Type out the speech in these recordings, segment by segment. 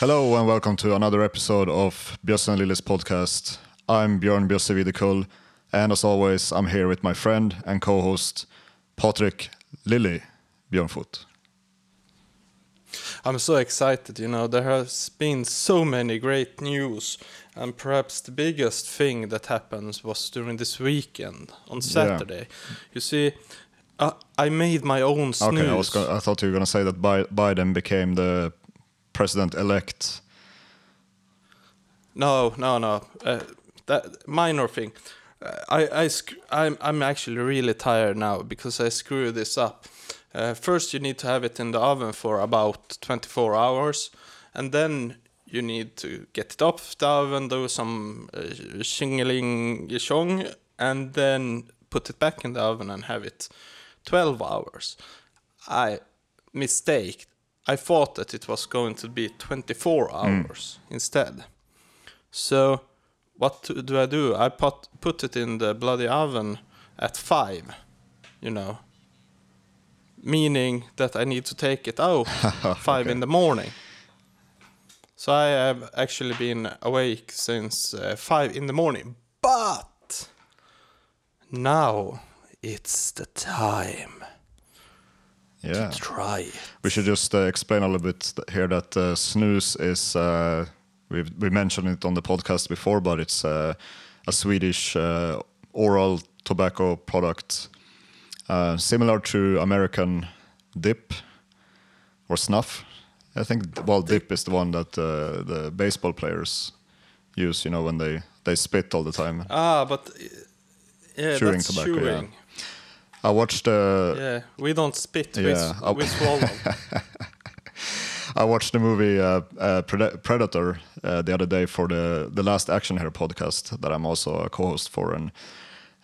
Hello and welcome to another episode of Bjössen Lillis podcast. I'm Björn Björsevidekull, and as always, I'm here with my friend and co-host Patrick Lilli Björnfot. I'm so excited, you know, there has been so many great news, and perhaps the biggest thing that happens was during this weekend on Saturday. You see, uh, I made my own snus. Okay, I was gonna, I thought you were going to say that Biden became the president elect. No, no, no. Uh, that minor thing. Uh, I, I, I'm, I'm actually really tired now because I screwed this up. Uh, first, you need to have it in the oven for about 24 hours, and then you need to get it off the oven, do some uh, shingling chong, and then put it back in the oven and have it 12 hours. I mistake. I thought that it was going to be 24 hours instead. So, what do I do? I put put it in the bloody oven at five, you know, meaning that I need to take it out five in the morning. So I have actually been awake since uh, five in the morning, but now it's the time Yeah. to try. We should just uh, explain a little bit here that uh, snus is, uh, we've, we mentioned it on the podcast before, but it's uh, a Swedish uh, oral tobacco product uh, similar to American dip or snuff. I think, well, dip is the one that uh, the baseball players use, you know, when they, they spit all the time. Ah, but yeah, Chewing that's tobacco, yeah. I watched uh, Yeah, we don't spit, we, Yeah, I- we swallow. I watched the movie uh, uh, Predator uh, the other day for the the last Action Hero podcast that I'm also a co-host for and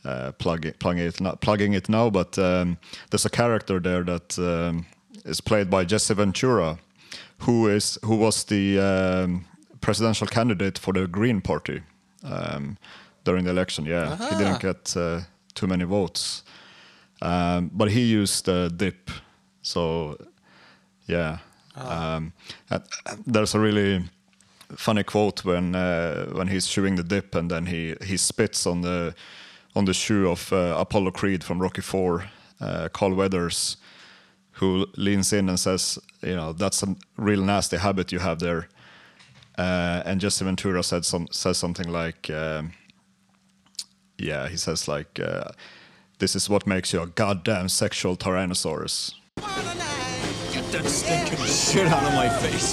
uh, plugging plugging it not plugging it now. But um, there's a character there that um, is played by Jesse Ventura, who is who was the um, presidential candidate for the Green Party um, during the election. Yeah, he didn't get uh, too many votes, um, but he used uh, dip. So yeah. Um, there's a really funny quote when uh, when he's chewing the dip and then he he spits on the on the shoe of uh, Apollo Creed from Rocky Four, uh, Carl Weathers, who leans in and says, you know, that's a real nasty habit you have there. Uh, and Jesse Ventura said some says something like, um, yeah, he says like, uh, this is what makes you a goddamn sexual tyrannosaurus. Get that stinking shit out of my face.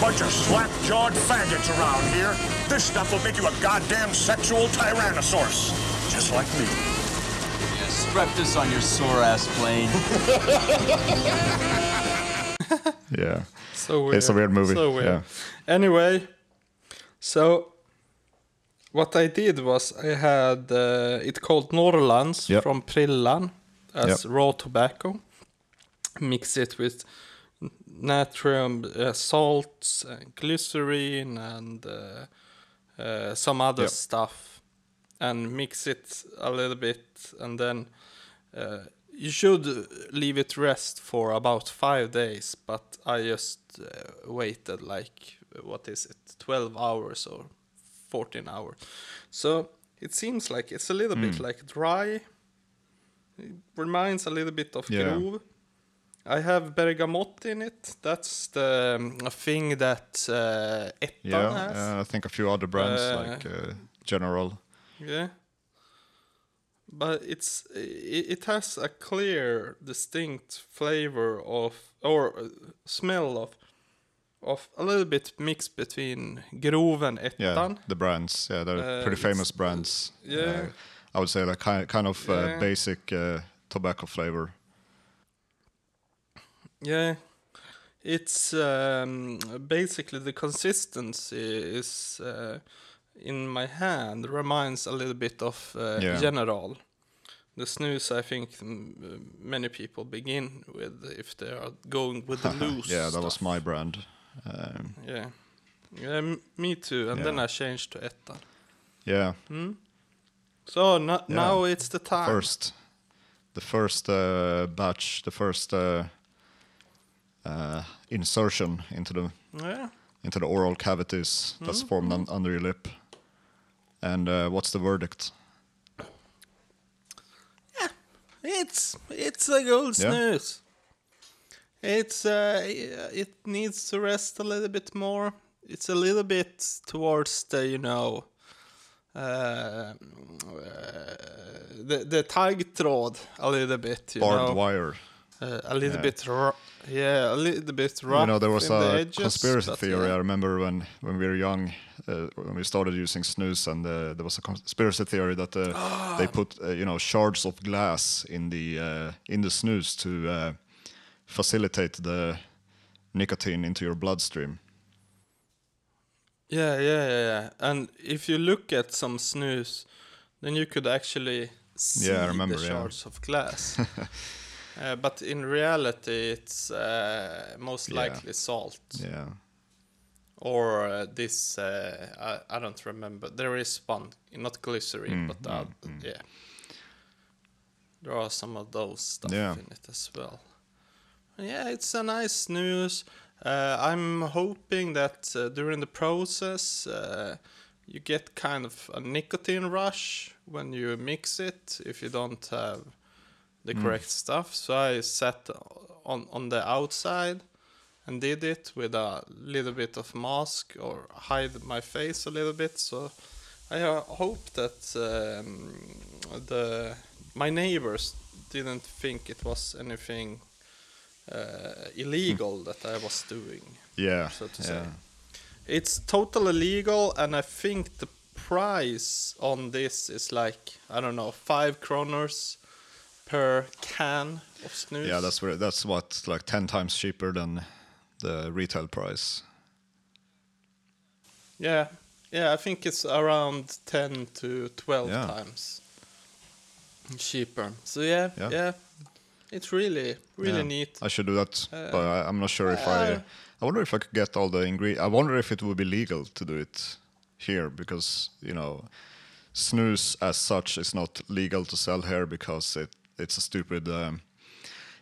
Bunch of slack-jawed faggots around here. This stuff will make you a goddamn sexual tyrannosaurus. Just like me. Yeah, strap this on your sore ass plane. Yeah. So weird. It's a weird movie, So weird. yeah. Anyway, so what I did was I had uh, it called Norrlands Yep. from Prillan as Yep. raw tobacco. Mix it with natrium uh, salts, and glycerine, and uh, uh, some other Yep. stuff, and mix it a little bit, and then uh, you should leave it rest for about five days. But I just uh, waited like what is it, twelve hours or fourteen hours. So it seems like it's a little bit Hmm. like dry. It reminds a little bit of Yeah. Grov. I have bergamot in it. That's the um, thing that uh, Ettan Yeah, has. uh, I think a few other brands Uh, like uh, General. Yeah. But it's it, it has a clear, distinct flavor of or uh, smell of of a little bit mix between Grov and Ettan. Yeah, the brands. Yeah, they're Uh, pretty famous brands. yeah. I would say like kind kind of uh, Yeah. basic uh, tobacco flavor. Yeah. It's um, basically the consistency is uh, in my hand reminds a little bit of Yeah. General. The snus, I think many people begin with if they are going with the loose. yeah, that was my brand. Um, Yeah, yeah, me too. And then I changed to Ettan. yeah, Hmm? So no, Yeah. now it's the time. first, the first uh, batch, the first uh, uh, insertion into the Yeah. into the oral cavities that's formed un- under your lip. And uh, what's the verdict? Yeah, It's it's a gold Yeah. snus. It's uh it needs to rest a little bit more. It's a little bit towards the you know uh, uh the the taggtråd a little bit you Barbed know wire. uh, a little Yeah. bit ru- yeah a little bit rough you know, there was in the a edges, conspiracy theory. I remember when, when we were young, uh, when we started using snus, and uh, there was a conspiracy theory that uh, Ah. they put uh, you know shards of glass in the uh, in the snus to uh, facilitate the nicotine into your bloodstream. Yeah, yeah, yeah, yeah. And if you look at some snus, then you could actually see Yeah, remember, the yeah. shards of glass. uh, but in reality, it's uh, most Yeah. likely salt Yeah, or uh, this. Uh, I, I don't remember. There is one, not glycerin, Mm, but uh, yeah. There are some of those stuff Yeah. in it as well. Yeah, it's a nice news. Uh, I'm hoping that uh, during the process uh, you get kind of a nicotine rush when you mix it if you don't have the correct stuff. So I sat on on the outside and did it with a little bit of mask or hide my face a little bit. So I uh, hope that um, the my neighbors didn't think it was anything uh, illegal that I was doing. yeah, So to yeah. say. It's totally legal, and I think the price on this is like I don't know five kroners per can of snus. Yeah, that's where that's what like ten times cheaper than the retail price. yeah, yeah. I think it's around ten to twelve Yeah. times cheaper. So yeah, Yeah. yeah, it's really really Yeah. neat. I should do that, but I, I'm not sure if uh, I. I wonder if I could get all the ingredients. I wonder if it would be legal to do it here because you know, snus as such is not legal to sell here because it it's a stupid um,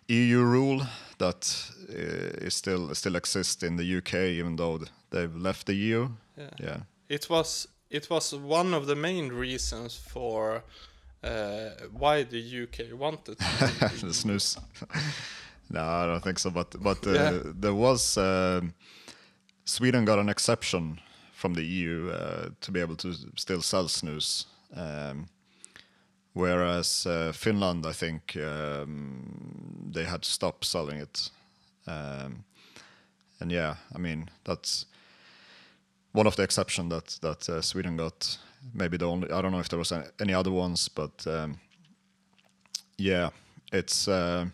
EU rule that uh, is still still exists in the UK even though they've left the EU. Yeah. Yeah. It was it was one of the main reasons for uh, why the UK wanted the snus. no, I don't think so. But but uh, Yeah. there was um, Sweden got an exception from the EU uh, to be able to still sell snus, um, whereas uh, Finland, I think, um, they had to stop selling it. Um, and yeah, I mean that's one of the exception that that uh, Sweden got. Maybe the only. I don't know if there was any, other ones, but. Um, yeah, it's uh,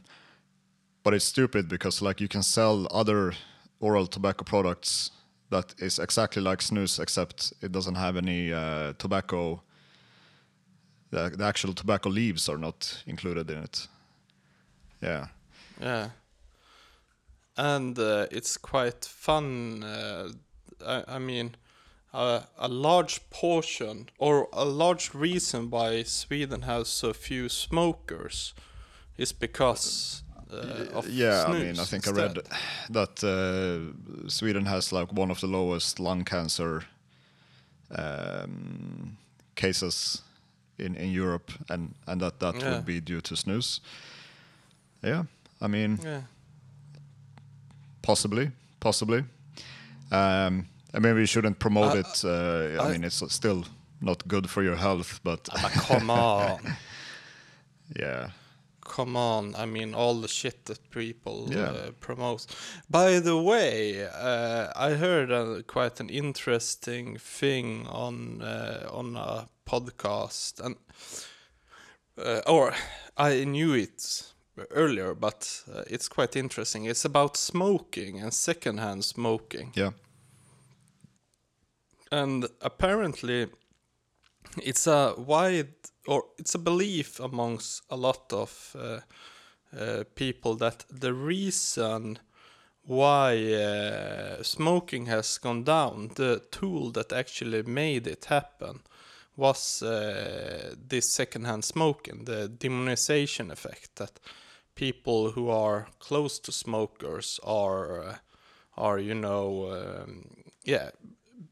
but it's stupid because like you can sell other oral tobacco products that is exactly like snus except it doesn't have any uh, tobacco. The, the actual tobacco leaves are not included in it. Yeah, Yeah. And uh, it's quite fun. Uh, I, I mean, uh, a large portion or a large reason why Sweden has so few smokers is because uh, of yeah. I mean, I think I read that uh, Sweden has like one of the lowest lung cancer um, cases in, in Europe, and and that that Yeah. would be due to snus. Yeah, I mean, Yeah. possibly, possibly. Um, I mean, we shouldn't promote Uh, it. Uh, I, I- mean, it's still not good for your health, but But come on. yeah, Come on, I mean all the shit that people Yeah. uh, promote. By the way, uh, I heard uh, quite an interesting thing on uh, on a podcast, and uh, or I knew it earlier, but uh, it's quite interesting. It's about smoking and secondhand smoking yeah, and apparently it's a wide or it's a belief amongst a lot of uh, uh, people that the reason why uh, smoking has gone down, the tool that actually made it happen, was uh, this secondhand smoking, the demonization effect that people who are close to smokers are uh, are you know um, yeah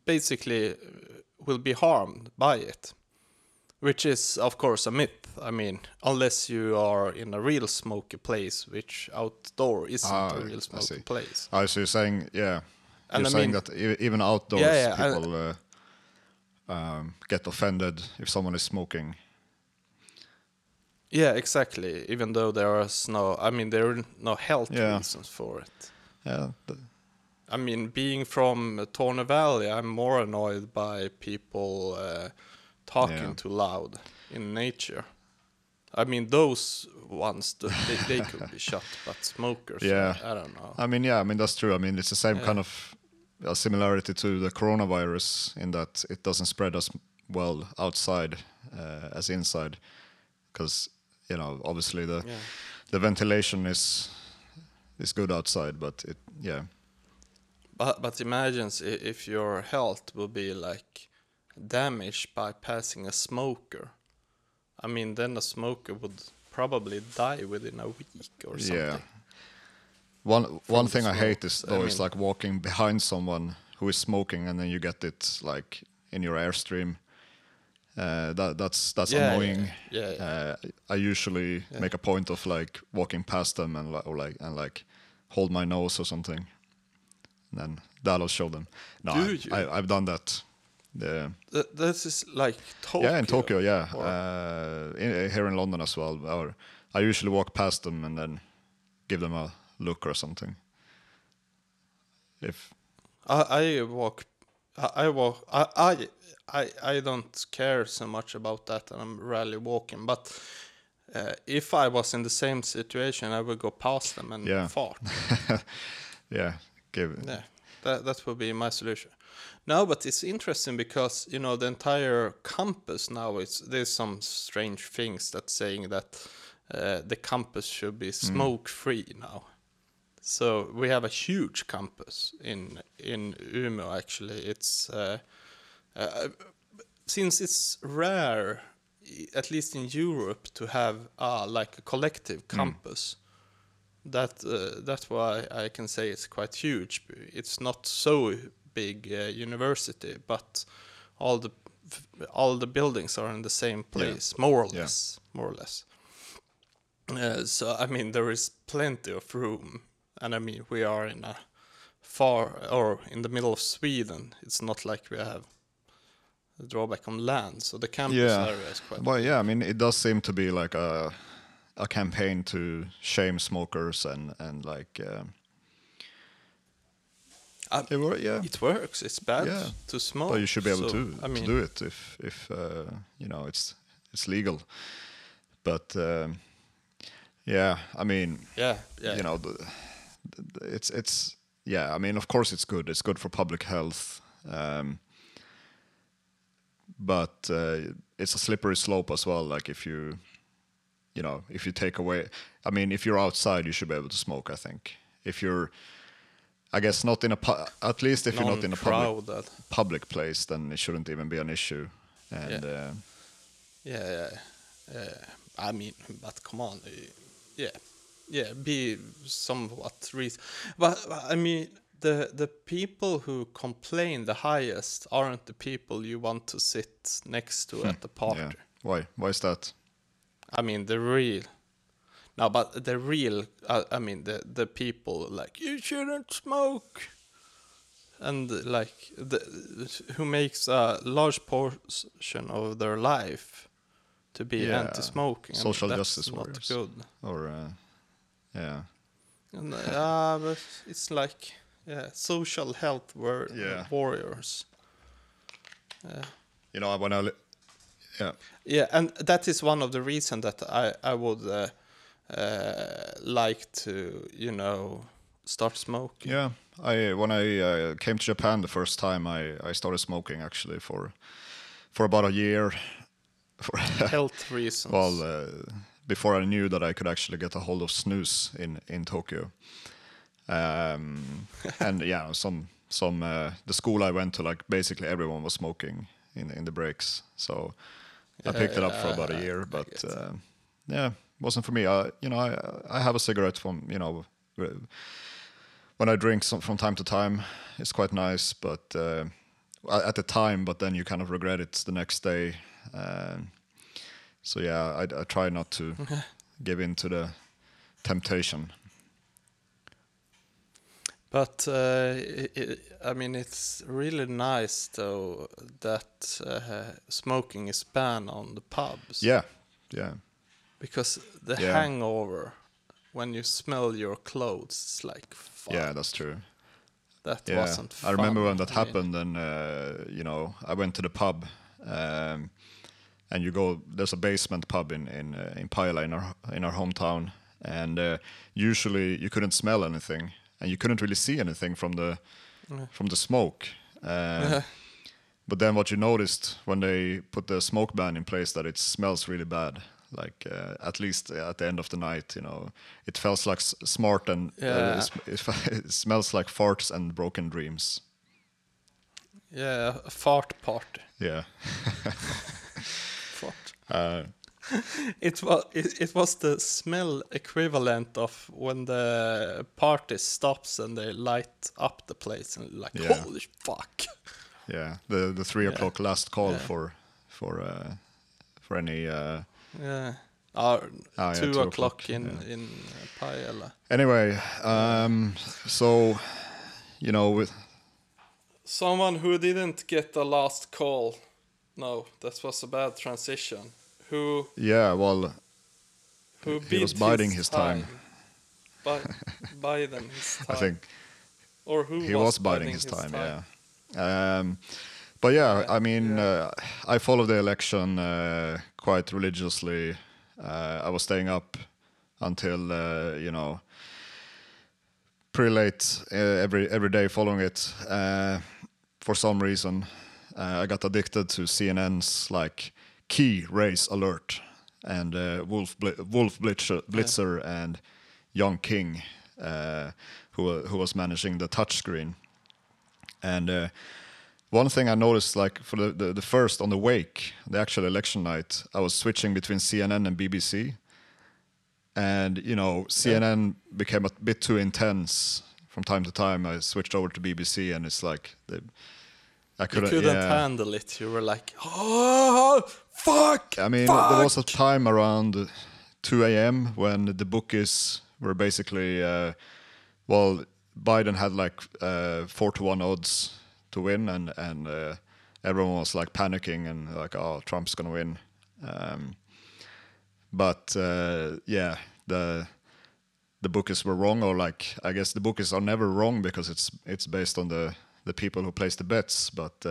basically uh, will be harmed by it which is of course a myth. I mean unless you are in a real smoky place which outdoor isn't Ah, a real smoky place. Oh, so you're saying, yeah, And you're I saying mean- that even outdoors Yeah, yeah, people uh, um, get offended if someone is smoking. yeah exactly. Even though there is no i mean there are no health Yeah. reasons for it. Yeah, I mean, being from Torne Valley, I'm more annoyed by people uh, talking Yeah. too loud in nature. I mean, those ones, they, they could be shot, but smokers, Yeah. I, don't know. I mean, yeah, I mean that's true. I mean, it's the same Yeah. kind of uh, similarity to the coronavirus in that it doesn't spread as well outside uh, as inside, because you know, obviously the Yeah. the ventilation is is good outside, but it yeah But, but imagine if your health will be like damaged by passing a smoker. I mean, then a smoker would probably die within a week or something. yeah. One one thing I hate smoke, is I though is like walking behind someone who is smoking and then you get it like in your airstream. Uh, that that's that's Yeah, annoying. yeah, yeah. Uh, I usually make a point of like walking past them and like, or like and like hold my nose or something. And then that'll show them. No, I, I've done that. The, Th- this is like Tokyo. yeah, in Tokyo, yeah, uh, in, here in London as well. Or I usually walk past them and then give them a look or something. If I, I walk, I, I walk, I, I, I, I don't care so much about that, and I'm rarely walking. But uh, if I was in the same situation, I would go past them and Yeah. fart. yeah, give yeah, that that would be my solution. No, but it's interesting because you know the entire campus now is there's some strange things that saying that uh, the campus should be smoke free now. So we have a huge campus in in Umeå. Actually, it's uh, uh, since it's rare, at least in Europe, to have uh, like a collective campus. That uh, that's why I can say it's quite huge. It's not so big uh, university, but all the all the buildings are in the same place, more or Yeah. less, more or less. Uh, so I mean, there is plenty of room, and I mean, we are in a far or in the middle of Sweden. It's not like we have a drawback on land, so the campus yeah. area is quite. Well, yeah, I mean, it does seem to be like a a campaign to shame smokers and and like um, Uh, it wor- yeah. it works. It's bad Yeah. to smoke. But you should be able so, to, I mean, to do it if if uh, you know it's it's legal. But um, yeah, I mean, yeah, yeah. you know, the, the, it's it's yeah. I mean, of course, it's good. It's good for public health. Um, but uh, it's a slippery slope as well. Like if you, you know, if you take away, I mean, if you're outside, you should be able to smoke. I think if you're, I guess not in a, pu- at least if you're not in a public public place, then it shouldn't even be an issue. And uh, Yeah, yeah, yeah. I mean, but come on, uh, yeah, yeah. Be somewhat reason. But I mean, the the people who complain the highest aren't the people you want to sit next to at the party. yeah, why? Why is that? I mean, the real. No, but the real. Uh, I mean, the the people like you shouldn't smoke, and like the who makes a large portion of their life to be Yeah, anti-smoking. I social justice not warriors. good. Or uh, yeah, And, uh, but it's like yeah, social health war- Yeah. warriors. you know when I, yeah, Yeah, and that is one of the reasons that I I would uh, uh, like to you know start smoking. Yeah, I when I uh, came to Japan the first time, I, I started smoking actually for for about a year. For Health reasons. well, uh, before I knew that I could actually get a hold of snus in in Tokyo. Um, and yeah, some some uh, the school I went to, like basically everyone was smoking in in the breaks. So I picked it up for about a year, but uh, yeah, wasn't for me. I, you know, I I have a cigarette from you know when I drink some, from time to time. It's quite nice, but uh, at the time, but then you kind of regret it the next day. Um, so yeah, I, I try not to give in to the temptation. But uh, i i mean, it's really nice though that uh, smoking is banned on the pubs. Yeah, yeah, Because the Yeah. hangover when you smell your clothes, it's like fuck. yeah, that's true. that Yeah, wasn't. I remember when that I mean, happened, and uh, you know, I went to the pub, um, and you go. There's a basement pub in in uh, in Pajala in our in our hometown, and uh, usually you couldn't smell anything, and you couldn't really see anything from the from the smoke. Uh, but then what you noticed when they put the smoke ban in place that it smells really bad. Like uh, at least at the end of the night, you know, it feels like smart and Yeah. uh, it, it smells like farts and broken dreams. Yeah, a fart party. Yeah. Fart. It was it, it was the smell equivalent of when the party stops and they light up the place and like Yeah. holy fuck. yeah. The the three Yeah. o'clock last call Yeah. for for uh, for any. Uh, Yeah. Uh, Ah, two, two o'clock, o'clock, in in uh, Pajala. anyway, um, so you know, with Someone who didn't get the last call. No, that was a bad transition. Who yeah, well, who He was biding his time. Bi- Biden his time. I think or who he was, biding his time, Yeah. Um, but yeah, Yeah, I mean, yeah. uh, I followed the election uh, quite religiously. Uh, I was staying up until uh, you know pretty late uh, every every day following it. Uh, for some reason, uh, I got addicted to CNN's like key race alert and uh, Wolf Bli- Wolf Blitzer, Blitzer and John King, uh, who who was managing the touchscreen. And uh, one thing I noticed, like for the, the, the first on the wake, the actual election night, I was switching between CNN and BBC. And, you know, CNN became a bit too intense from time to time. I switched over to BBC and it's like, the, I couldn't, couldn't yeah. handle it. You were like, oh fuck. I mean, fuck. there was a time around 2 a.m. when the bookies were basically, uh, well, Biden had like uh, four to one odds to win, and and uh, everyone was like panicking and like, oh, Trump's gonna win. Um, but uh, yeah, the the bookies were wrong, or like I guess the bookies are never wrong because it's it's based on the the people who place the bets, but.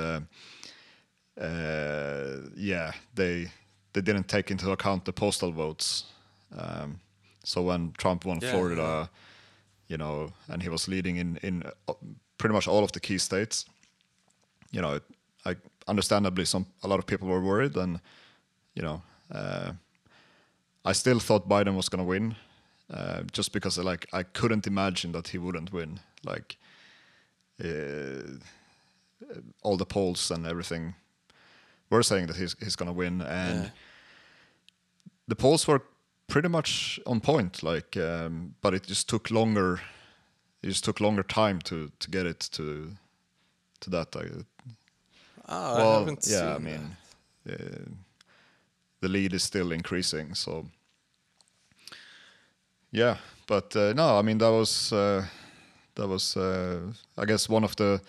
Uh, yeah, they they didn't take into account the postal votes. Um, so when Trump won Yeah, Florida, you know, and he was leading in in uh, pretty much all of the key states, you know, I understandably some a lot of people were worried, and you know, uh, I still thought Biden was going to win, uh, just because like I couldn't imagine that he wouldn't win, like. Uh, all the polls and everything were saying that he's he's gonna win, and Yeah. the polls were pretty much on point. Like, um, but it just took longer. It just took longer time to to get it to to that. I, Ah, I haven't yeah, I seen mean, uh, the lead is still increasing. So, yeah, but uh, no, I mean that was uh, that was uh, I guess one of the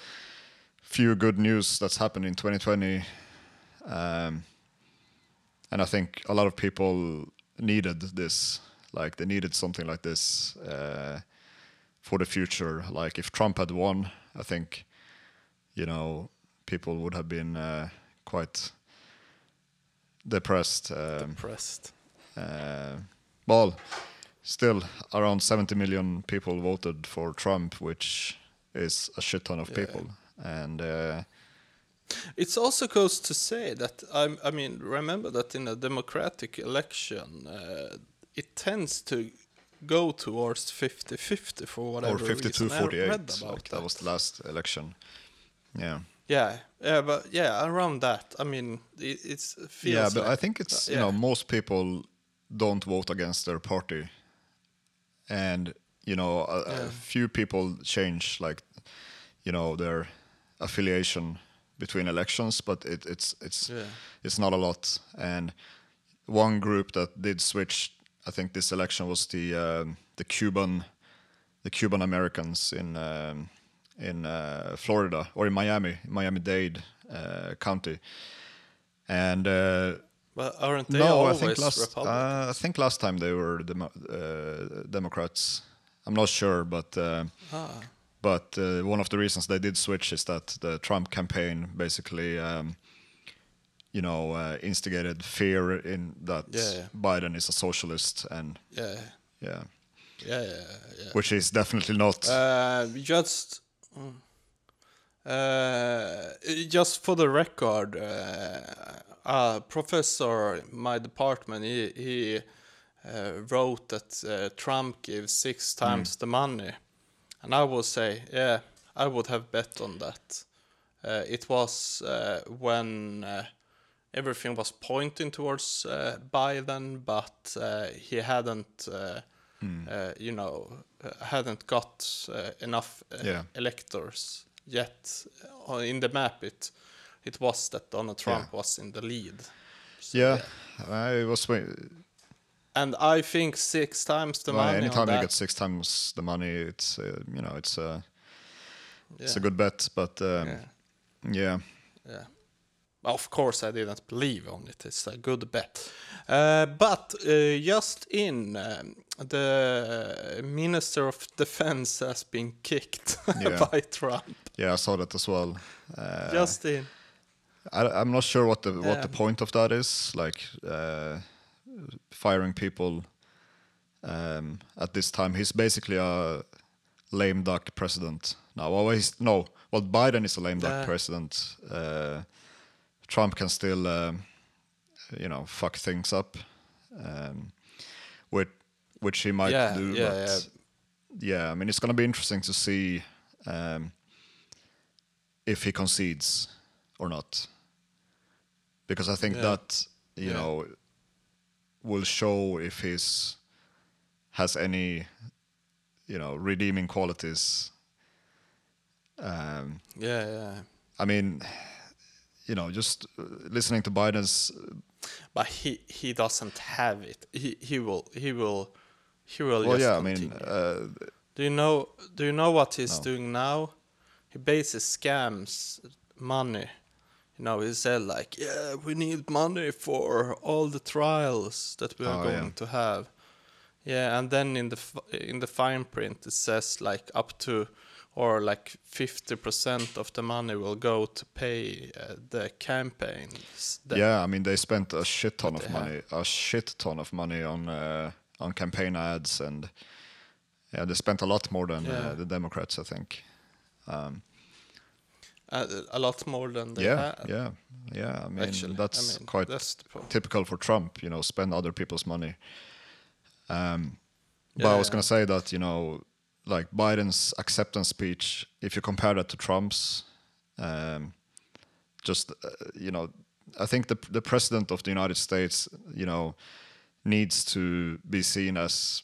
few good news that's happened in 2020, um, and I think a lot of people needed this. Like they needed something like this uh, for the future. Like if Trump had won, I think you know people would have been uh, quite depressed. Um, Impressed. uh, well, still around 70 million people voted for Trump, which is a shit ton of people. And It's also goes to say that I, I mean, remember that in a democratic election, uh, it tends to go towards 50-50 for whatever or 52 reason. I 48, read about like that was the last election. Yeah. Yeah, yeah, but yeah, around that. I mean, it, it's feels yeah, but like, I think it's uh, you know most people don't vote against their party, and you know a, a few people change like you know their affiliation between elections, but it, it's it's Yeah. it's not a lot. And one group that did switch, I think this election was the um, the Cuban the Cuban Americans in um, in uh, Florida or in Miami, Miami Dade uh, County, and. Uh, But aren't they no, I always think last Republicans? uh, I think last time they were demo- uh, Democrats. I'm not sure, but uh, Ah. But uh, one of the reasons they did switch is that the Trump campaign basically, um, you know, uh, instigated fear in that Yeah. Biden is a socialist, and Yeah, yeah, yeah, yeah. yeah. which is definitely not. Uh, just, mm. uh, just for the record, uh, a professor in my department, he, he uh, wrote that uh, Trump gives six times the money, and I would say, yeah, I would have bet on that. Uh, it was uh, when uh, everything was pointing towards uh, Biden, but uh, he hadn't, uh, uh, you know, hadn't got uh, enough uh, Yeah. electors yet. In the map, it it was that Donald Trump Yeah. was in the lead. So, yeah, I was. wa- And I think six times the well, money. anytime you that, get six times the money, it's uh, you know it's a it's yeah, a good bet, but um, Yeah. yeah. yeah. Of course, I didn't believe on it. It's a good bet. Uh, but uh, just in, um, the Minister of Defense has been kicked Yeah. by Trump. Yeah, I saw that as well. Uh, Just in. I, I'm not sure what the what the point of that is. Like uh, firing people um, at this time. He's basically a lame duck president now. Well, he's, no, well, Biden is a lame duck Yeah. president. Uh, Trump can still, um, you know, fuck things up, um, which which he might Yeah, do. yeah, but yeah, I mean, it's going to be interesting to see um, if he concedes or not, because I think Yeah. that you Yeah. know will show if he's has any you know redeeming qualities. Um, Yeah, yeah. I mean, you know, just uh, listening to Biden's But he he doesn't have it. He he will he will he will well, just yeah, I mean, uh, Do you know? Do you know what he's No. doing now? He bases scams money. You know, he said like, "Yeah, we need money for all the trials that we are Oh, going yeah. to have." Yeah, and then in the f- in the fine print it says like up to or like fifty percent of the money will go to pay uh, the campaigns. that- yeah, I mean, they spent a shit ton of they have. money, a shit ton of money on uh, on campaign ads, and yeah, they spent a lot more than Yeah. uh, the Democrats, I think. a, a lot more than they yeah, have. yeah, yeah. I mean, Actually, that's I mean, quite that's typical for Trump. You know, spend other people's money. Um, but Yeah, I was yeah. gonna say that you know, like Biden's acceptance speech, if you compare that to Trump's, um, just uh, you know, I think the the president of the United States, you know, needs to be seen as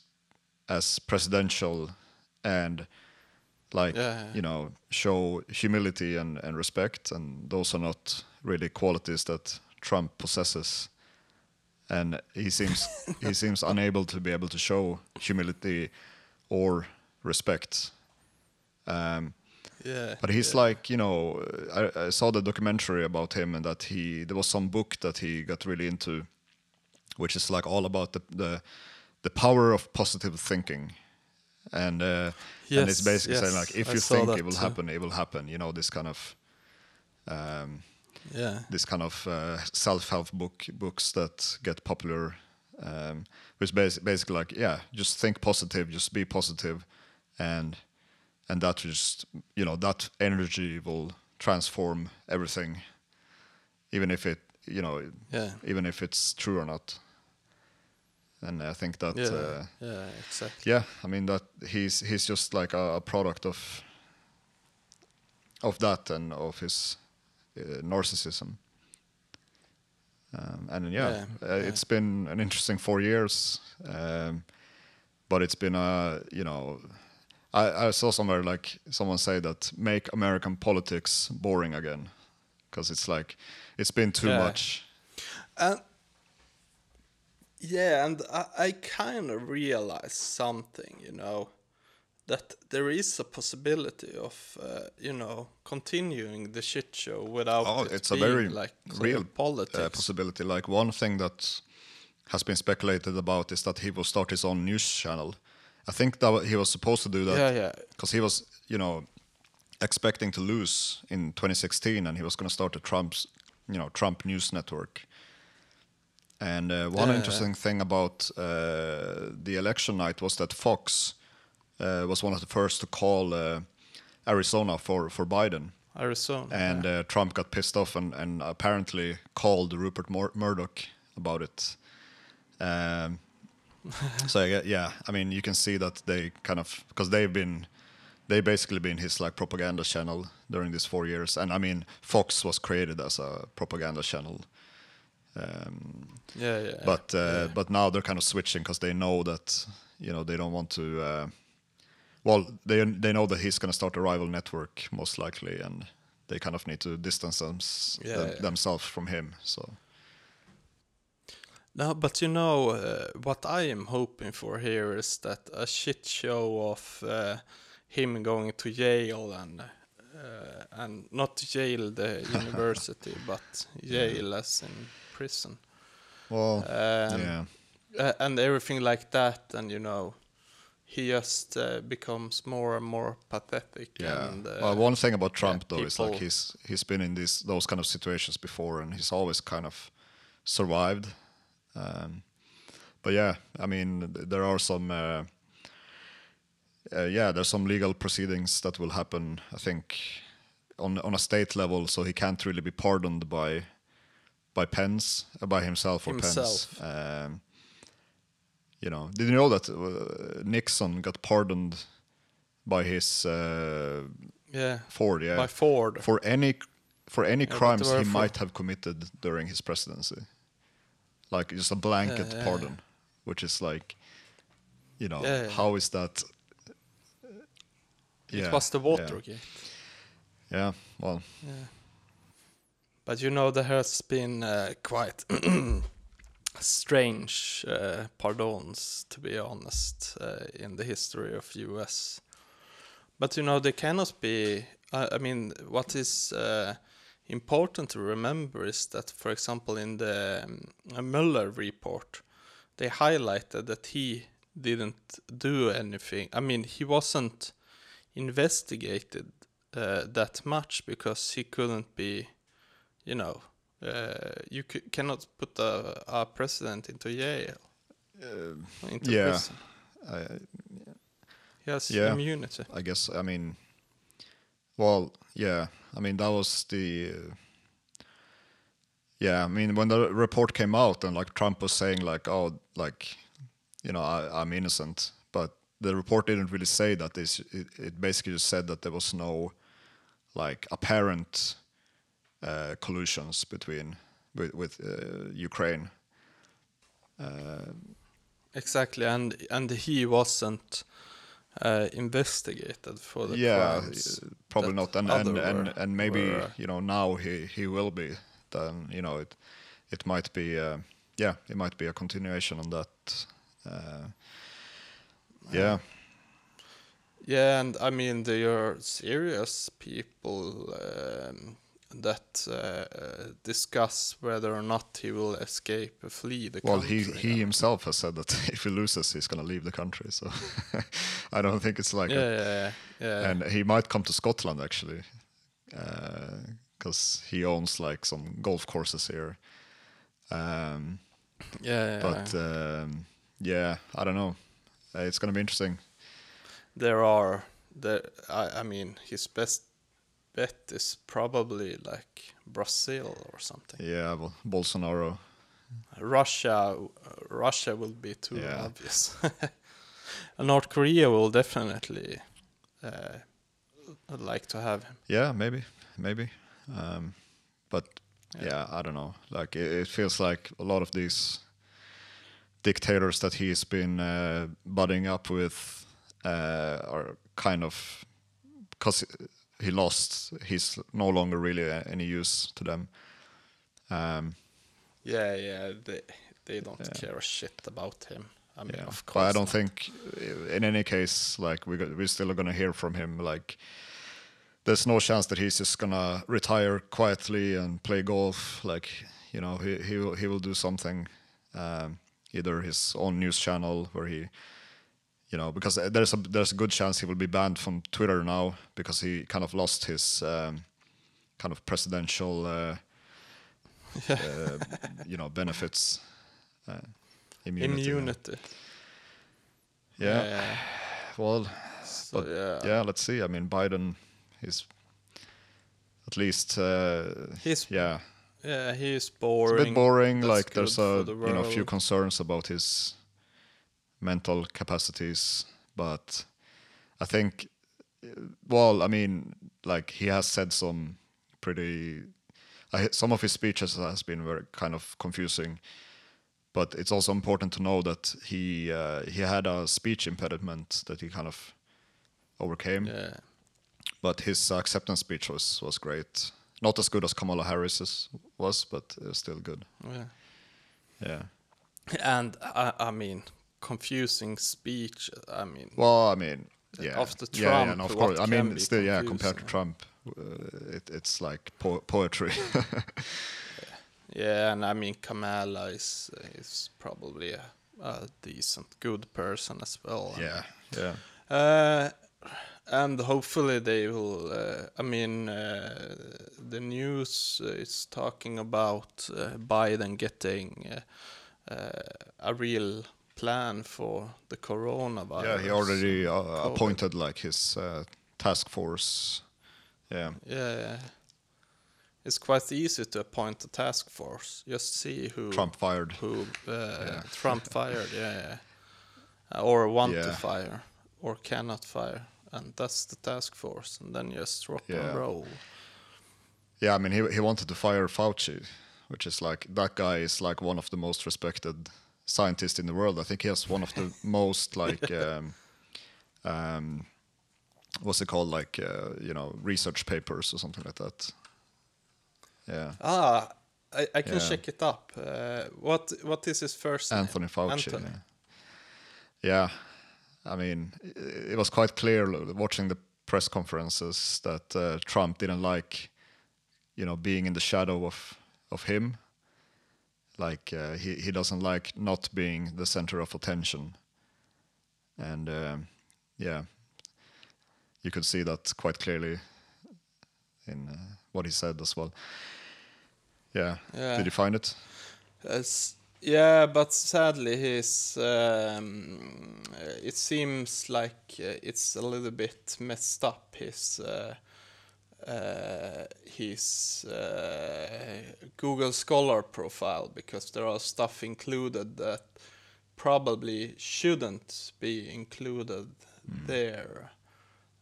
as presidential and like Yeah, yeah. you know show humility and, and respect and those are not really qualities that Trump possesses and he seems he seems unable to be able to show humility or respect um, Yeah. but he's yeah. like, you know, I, I saw the documentary about him and that he there was some book that he got really into, which is like all about the the, the power of positive thinking, and uh, and it's Yes, basically saying like if I you think it will too. happen, it will happen. You know, this kind of um, yeah. this kind of uh, self-help book books that get popular, um, which bas- basically like yeah, just think positive, just be positive, and and that just you know that energy will transform everything, even if it you know Yeah. even if it's true or not. And I think that Yeah. uh, yeah. Exactly. yeah, I mean that he's he's just like a, a product of of that and of his uh, narcissism. Um, and yeah, Yeah, uh, yeah. it's been an interesting four years, um, but it's been a you know, I, I saw somewhere like someone say that make American politics boring again, because it's like it's been too Yeah. much. And yeah, and I, I kind of realized something, you know, that there is a possibility of, uh, you know, continuing the shit show without Oh, it it's a very like real politics. uh, possibility. Like one thing that has been speculated about is that he will start his own news channel. I think that he was supposed to do that. Yeah, yeah. Because he was, you know, expecting to lose in 2016, and he was going to start a Trump's, you know, Trump News Network. And uh, one interesting thing about uh, the election night was that Fox uh, was one of the first to call uh, Arizona for for Biden Arizona. and yeah. uh, Trump got pissed off and, and apparently called Rupert Mur- Murdoch about it. Um, so yeah, yeah, I mean, you can see that they kind of because they've been they basically been his like propaganda channel during these four years, and I mean, Fox was created as a propaganda channel. Um, yeah, yeah. but uh, yeah. but now they're kind of switching because they know that you know they don't want to. Uh, well, they they know that he's going to start a rival network most likely, and they kind of need to distance them, them, themselves from him. So No, but you know uh, what I am hoping for here is that a shit show of uh, him going to Yale and uh, and not Yale the university, but Yale as in prison, well, um, yeah, uh, and everything like that, and you know, he just uh, becomes more and more pathetic. yeah. And, uh, well, one thing about Trump though is like he's he's been in these those kind of situations before, and he's always kind of survived. Um, but yeah, I mean, there are some. Uh, uh, yeah, there's some legal proceedings that will happen. I think on on a state level, so he can't really be pardoned by by Pence, uh, by himself or Himself. Pence. Um, you know, did you know that uh, Nixon got pardoned by his uh, yeah, Ford? Yeah, by Ford. for any for any but crimes he for- might have committed during his presidency, like just a blanket Yeah, yeah, pardon, which is like, you know, Yeah, yeah. how is that? it was the yeah. Watergate. Yeah, well, But you know, there has been uh, quite strange uh, pardons, to be honest, uh, in the history of US. But you know, they cannot be. I, mean, what is uh, important to remember is that, for example, in the um, Mueller report, they highlighted that he didn't do anything. I mean, he wasn't investigated uh, that much because he couldn't be, you know, uh, you c- cannot put a, a president into jail. into yeah, prison. I, He has yeah. immunity. I guess I mean, well, yeah, I mean that was the. Uh, yeah, I mean when the report came out and like Trump was saying like, oh, like, you know, I, I'm innocent, but the report didn't really say that. This it, it basically just said that there was no, like, apparent uh, collusions between with with uh, Ukraine. Exactly, and and he wasn't uh, investigated for the yeah, uh, probably not, and and, other and, and maybe were- you know now he he will be. Then you know it it might be uh, yeah it might be a continuation on that. Uh, yeah, Yeah, and I mean there are serious people um, that uh, uh, discuss whether or not he will escape flee the well country. Well, he he himself has said that if he loses he's gonna leave the country. So I don't think it's like yeah, a, yeah, yeah, yeah. and he might come to Scotland actually, because he owns like some golf courses here. Um, yeah, yeah, but yeah. um, yeah, I don't know. Uh, it's gonna be interesting. there are there. I, I mean, his best bet is probably like Brazil or something. Yeah, well, Bolsonaro. Russia, Russia will be too Yeah. obvious. North Korea will definitely uh, like to have him. Yeah, maybe, maybe. Um, but yeah, I don't know. Like it, it feels like a lot of these dictators that he's been uh, budding up with uh, are kind of because he lost. He's no longer really any use to them. Um, Yeah, yeah. They they don't care a shit about him. I mean, yeah, of but course. I don't not. think, in any case, like we got, we're still gonna hear from him. Like, there's no chance that he's just gonna retire quietly and play golf. Like, you know, he he will he will do something, um, either his own news channel where he, you know, because there's a there's a good chance he will be banned from Twitter now because he kind of lost his um, kind of presidential, uh, uh, you know, benefits. Uh, immunity. immunity. Yeah. Yeah. Well, So, yeah. yeah. let's see. I mean, Biden is at least, uh, He's yeah, Yeah, he's is it's a bit boring. That's like, there's a the you know few concerns about his mental capacities, but I think, uh, well, I mean, like he has said some pretty. I, some of his speeches has been very kind of confusing, but it's also important to know that he uh, he had a speech impediment that he kind of overcame. Yeah. But his acceptance speech was was great. Not as good as Kamala Harris's was, but uh, still good. Yeah. Yeah. And I, I mean, confusing speech. I mean, Well, I mean, yeah. After yeah, yeah, Trump, no, of course. I mean, still, yeah. Compared to? Trump, uh, it, it's like po- poetry. yeah, and I mean, Kamala is is probably a, a decent, good person as well. yeah. Yeah. Uh, and hopefully they will. Uh, I mean, uh, the news is talking about uh, Biden getting uh, uh, a real plan for the coronavirus. Yeah. He already uh, appointed like his uh, task force. Yeah. Yeah, yeah. It's quite easy to appoint a task force. Just see who Trump fired. who uh, Trump fired. Yeah, yeah. Uh, or want to fire, or cannot fire, and that's the task force. And then just rock Yeah. and roll. Yeah, I mean, he he wanted to fire Fauci, which is like that guy is like one of the most respected scientists in the world. I think he has one of the most like, um, um, what's it called, like uh, you know, research papers or something like that. Yeah, Ah, I, I can Yeah. check it up. Uh, what what is his first name? Anthony Fauci. Anthony. Yeah. yeah, I mean, it was quite clear watching the press conferences that uh, Trump didn't like, you know, being in the shadow of of him. Like uh, he he doesn't like not being the center of attention, and um, yeah, you could see that quite clearly in uh, what he said as well. Yeah. Yeah. Did you find it? As- yeah, but sadly, his um, uh, it seems like uh, it's a little bit messed up. His uh, uh, his uh, Google Scholar profile because there are stuff included that probably shouldn't be included there.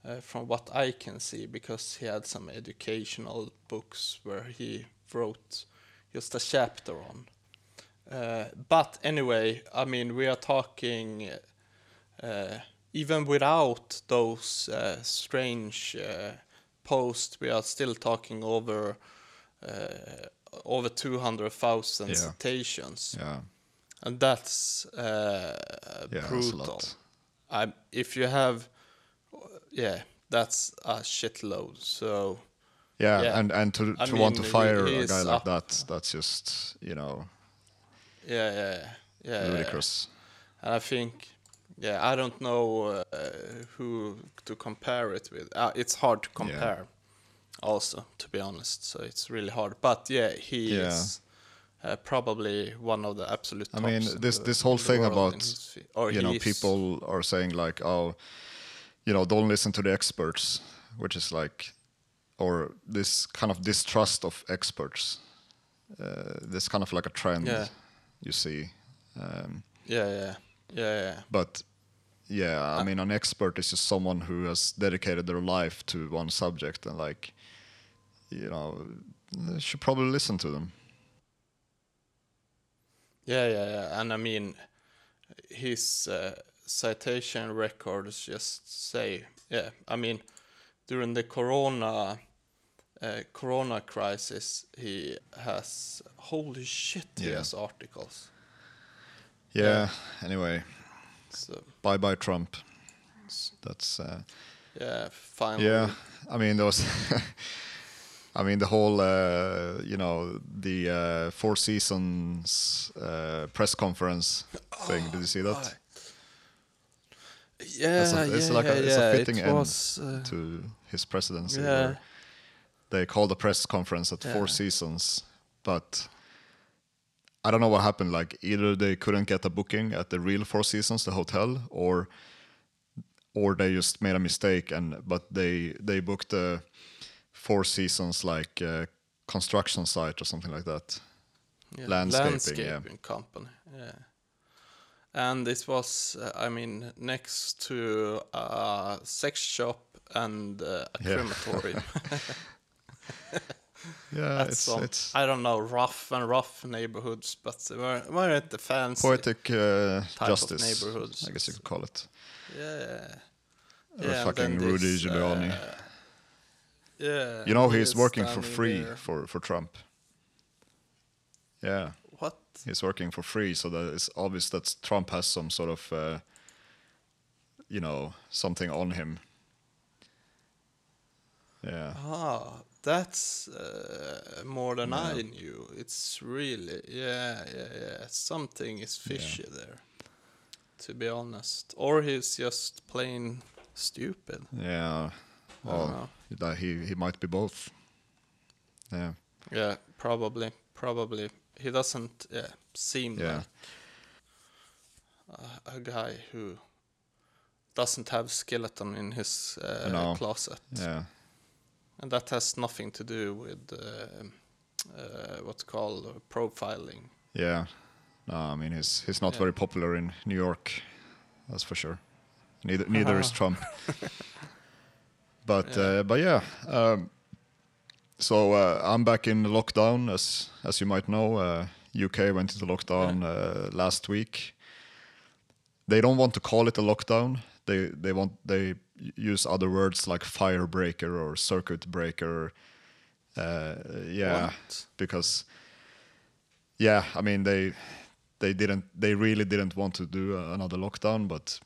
Uh, from what I can see, because he had some educational books where he wrote just a chapter on. Uh, but anyway, I mean, we are talking uh, even without those uh, strange posts, we are still talking over uh, over two hundred thousand Yeah. citations, Yeah. and that's uh, Yeah, that's a brutal. lot. I, if you have, yeah, that's a shitload. So Yeah, Yeah. and and to I to want to fire a guy like up. that, that's just you know yeah, yeah, yeah, yeah. ludicrous. And I think, yeah, I don't know uh, who to compare it with. Uh, it's hard to compare, also, to be honest. So it's really hard. But yeah, he Yeah. is uh, probably one of the absolute. I mean, this the- this whole thing about or you know he's- people are saying like oh, you know don't listen to the experts, which is like, or this kind of distrust of experts. Uh, this kind of like a trend Yeah. you see. Um, Yeah, yeah, yeah, yeah. but yeah, I mean, an expert is just someone who has dedicated their life to one subject and like, you know, they should probably listen to them. Yeah, yeah, yeah. And I mean, his uh, citation records just say, yeah. I mean, during the corona uh, corona crisis, he has holy shit. He Yeah. has articles. Yeah. Anyway, So bye bye Trump. That's uh, yeah, finally. yeah. I mean, there was. I mean, the whole, uh, you know, the uh, Four Seasons uh, press conference thing. Did you see that? Yeah, It's a, it's yeah, like yeah, a, it's yeah. a fitting it end was, uh, to his presidency. yeah. They called a press conference at. Four Seasons, but I don't know what happened. Like either they couldn't get a booking at the real Four Seasons, the hotel, or or they just made a mistake and but they they booked the Four Seasons like uh, construction site or something like that. yeah, landscaping, yeah. company. Yeah. And this was, uh, I mean, next to a sex shop and uh, a Yeah. crematorium. Yeah, it's some, it's I don't know, rough and rough neighborhoods, but they weren't, weren't the fancy. poetic uh, justice. neighborhoods. I guess you could call it. Yeah. Or Yeah, fucking Rudy this, Giuliani. uh, yeah. You know he's working for free there. for, for Trump. Yeah, What? he's working for free, so that it's obvious that Trump has some sort of, uh, you know, something on him. Yeah, Ah, that's uh, more than I knew. It's really, yeah, yeah, yeah. Something is fishy there, to be honest. Or he's just plain stupid. yeah. I don't Well, he he might be both. Yeah, Yeah, probably, probably. He doesn't yeah, seem Yeah. like a, a guy who doesn't have skeleton in his uh, No. closet. yeah, And that has nothing to do with uh, uh, what's called profiling. yeah. No, I mean he's he's not Yeah. very popular in New York, that's for sure. Neither neither is Trump. but uh, but yeah. Um, so uh, I'm back in lockdown, as as you might know. Uh, UK went into lockdown uh, last week. They don't want to call it a lockdown. They they want they use other words like firebreaker or circuit breaker. Uh, yeah, What? because yeah, I mean they they didn't they really didn't want to do uh, another lockdown, but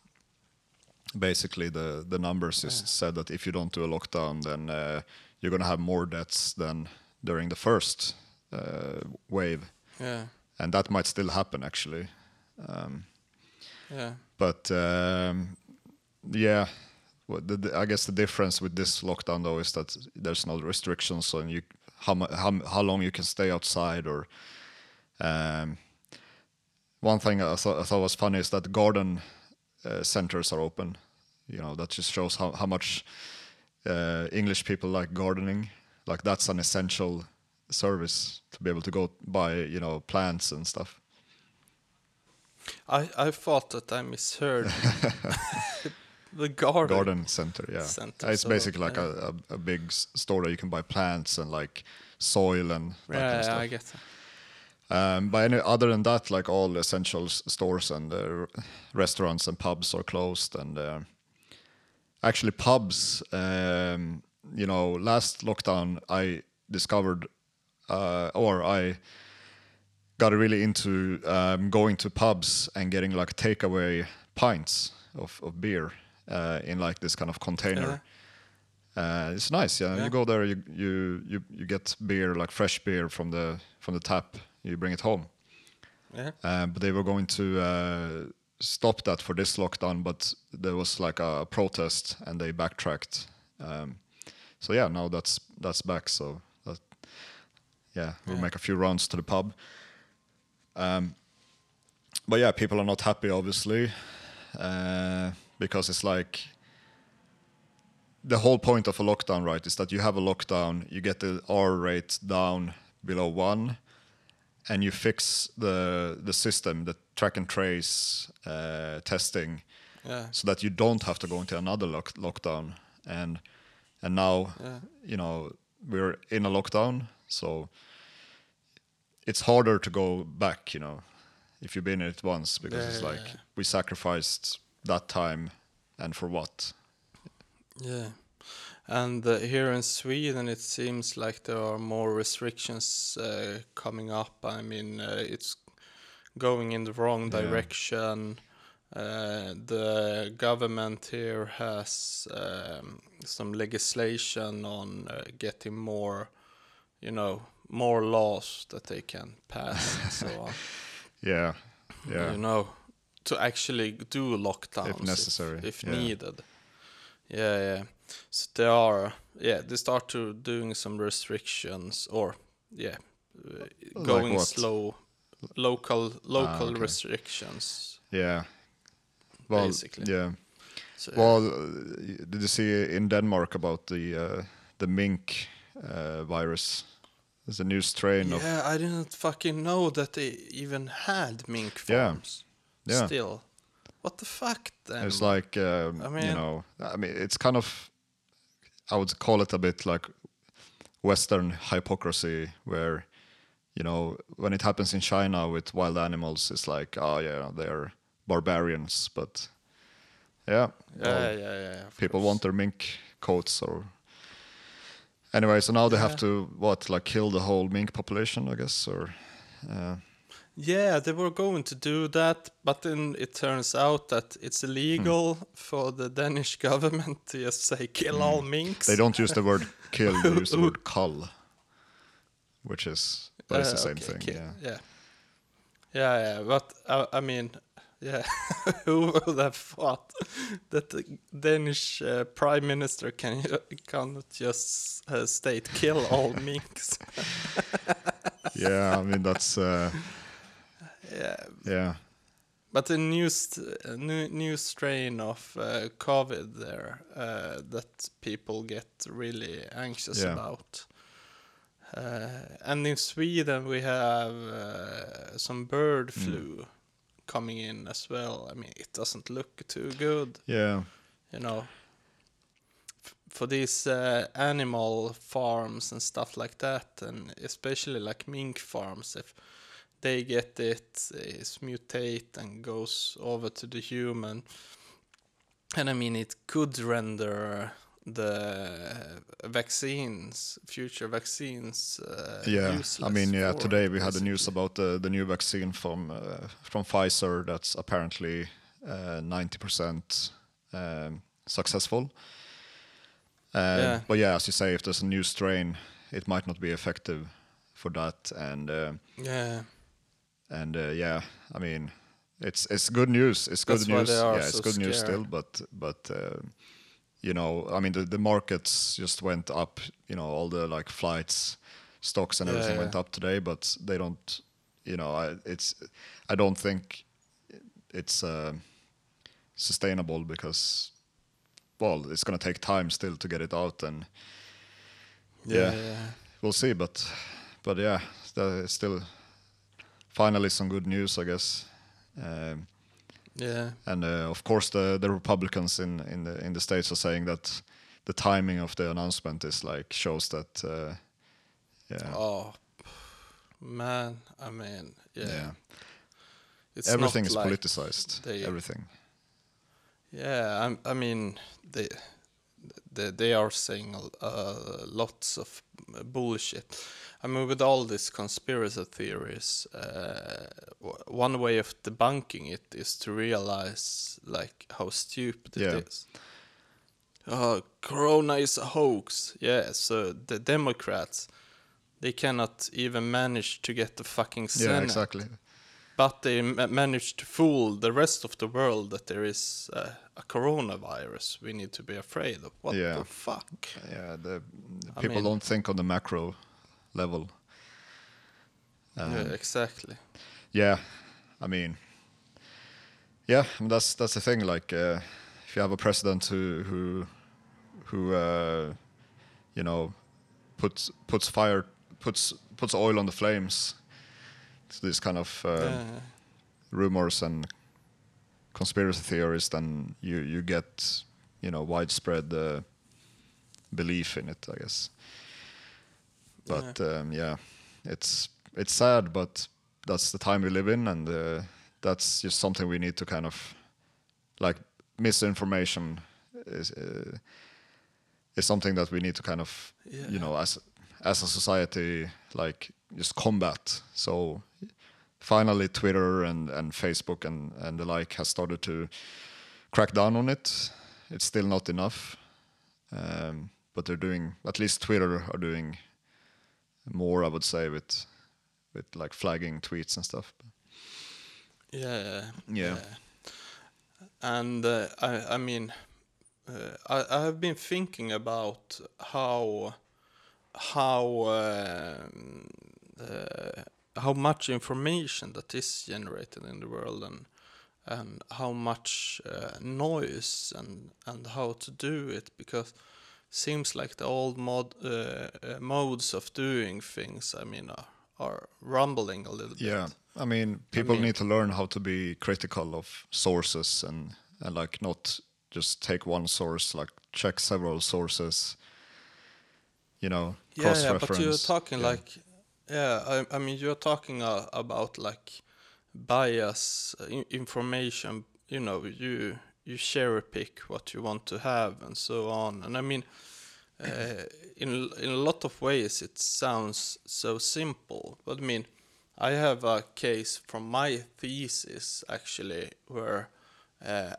basically the the numbers just said that if you don't do a lockdown, then uh, you're gonna have more deaths than during the first uh, wave, Yeah, and that might still happen actually. yeah, But um, yeah, the, the- I guess the difference with this lockdown though is that there's no restrictions on you how how how long you can stay outside or. Um, one thing I thought, I thought was funny is that garden uh, centers are open. You know that just shows how how much uh, English people like gardening. Like that's an essential service to be able to go buy you know plants and stuff. I I thought that I misheard the garden. garden center yeah Center, it's so, basically like yeah. a, a, big store that you can buy plants and like soil and that Yeah, kind of yeah, stuff I get that. um, but any, other than that like all essential stores and uh, restaurants and pubs are closed and uh, actually pubs um, you know last lockdown i discovered uh, or i got really into um, going to pubs and getting like takeaway pints of, of beer uh, in like this kind of container. Uh, it's nice, yeah. Yeah. You go there, you, you you you get beer like fresh beer from the from the tap. You bring it home. Yeah. Um, but they were going to uh, stop that for this lockdown, but there was like a protest and they backtracked. Um, so yeah, now that's that's back. So that, yeah, we'll Yeah. make a few rounds to the pub. Um, but yeah, people are not happy, obviously, uh, because it's like the whole point of a lockdown, right? Is that you have a lockdown, you get the R rate down below one, and you fix the the system, the track and trace uh, testing, Yeah. so that you don't have to go into another lock- lockdown. And and now, Yeah. you know, we're in a lockdown, so it's harder to go back. You know, if you've been in it once, because it's Yeah, like yeah. we sacrificed that time, and for what? Yeah. And uh, here in Sweden, it seems like there are more restrictions uh, coming up. I mean, uh, it's going in the wrong Yeah. direction. Uh, the government here has um, some legislation on uh, getting more, you know, more laws that they can pass and so on. Yeah, yeah, You know, to actually do lockdowns If necessary, if, yeah. needed. Yeah, yeah. So they are, yeah, they start to doing some restrictions or, yeah, uh, Like going what? slow, local local okay. restrictions. yeah. Well, Basically. yeah. So, Well, uh, did you see in Denmark about the uh, the mink uh, virus? There's a new strain of yeah, I didn't fucking know that they even had mink farms. Yeah. Still, what the fuck? Then? It's like um, I you know, I mean, it's kind of, I would call it a bit like Western hypocrisy, where, you know, when it happens in China with wild animals, it's like, oh yeah, they're barbarians, but yeah, yeah, well, yeah, yeah. of people course. want their mink coats or. Anyway, so now they have to what, like, kill the whole mink population, I guess, or. Uh, Yeah, they were going to do that, but then it turns out that it's illegal for the Danish government to just say kill all minks. They don't use the word kill; they use the word cull, which is but it's Uh, the same okay, thing. Yeah, yeah, yeah, yeah. But uh, I mean, yeah, who would have thought that the Danish uh, prime minister can cannot just uh, state kill all minks? yeah. I mean that's uh, yeah, yeah, But the new st- new, new strain of uh, COVID there uh, that people get really anxious Yeah. about. Uh, and in Sweden we have uh, some bird Mm. flu coming in as well. I mean, it doesn't look too good, yeah, you know. F- For these uh, animal farms and stuff like that, and especially like mink farms, if they get it, it's mutate and goes over to the human. And I mean, it could render the vaccines, future vaccines, uh, yeah. useless. I mean, yeah. Today we had the news about the the new vaccine from uh, from Pfizer that's apparently ninety percent um, successful. Uh, Yeah. But yeah, as you say, if there's a new strain, it might not be effective for that, and. Uh, Yeah, and uh, yeah, I mean, it's it's good news. It's good That's news. Yeah, it's so good news still, but but uh, you know, I mean, the, the markets just went up. You know, all the like flights, stocks, and Yeah, everything yeah. went up today, but they don't. You know, I, it's I don't think it's uh, sustainable because well, it's gonna take time still to get it out, and yeah, Yeah. yeah. we'll see. But but yeah, that is still finally some good news, I guess. Um, yeah. and uh, of course, the the Republicans in in the in the states are saying that the timing of the announcement is like shows that. Uh, yeah. Oh, man. I mean, yeah. Yeah. It's Everything is like politicized. they- Everything. Yeah, I'm, I mean, they, they they are saying uh, lots of bullshit. I mean, with all these conspiracy theories, uh, w- one way of debunking it is to realize like how stupid Yeah. it is. Uh, Corona is a hoax. Yeah, so the Democrats, they cannot even manage to get the fucking Senate. Yeah, exactly. But they ma- managed to fool the rest of the world that there is uh, a coronavirus we need to be afraid of. What Yeah. the fuck? Yeah, the I people mean- don't think on the macro level. Um, yeah, exactly. Yeah, I mean, yeah, I mean, that's that's the thing. Like, uh, if you have a president who who who uh, you know puts puts fire puts puts oil on the flames to these kind of uh, yeah. rumors and conspiracy theories, then you you get you know widespread uh, belief in it. I guess. But um, yeah, it's it's sad, but that's the time we live in, and uh, that's just something we need to kind of like misinformation is uh, is something that we need to kind of you know as as a society like just combat. So finally, Twitter and and Facebook and and the like has started to crack down on it. It's still not enough, um, but they're doing at least Twitter are doing more. I would say with with like flagging tweets and stuff. Yeah. Yeah. And uh, I, I mean, uh, I, I have been thinking about how, how, um, uh, how much information that is generated in the world, and and how much uh, noise and and how to do it because seems like the old mod uh, uh, modes of doing things. I mean, are, are rumbling a little Yeah, bit. Yeah, I mean, people mean- need to learn how to be critical of sources and and like not just take one source, like check several sources. You know, Yeah, yeah, but you're talking yeah. like, yeah, I, I mean, you're talking uh, about like bias uh, information. You know, you you share a pick what you want to have and so on. And I mean, uh, in in a lot of ways, it sounds so simple. But I mean, I have a case from my thesis actually where. Uh,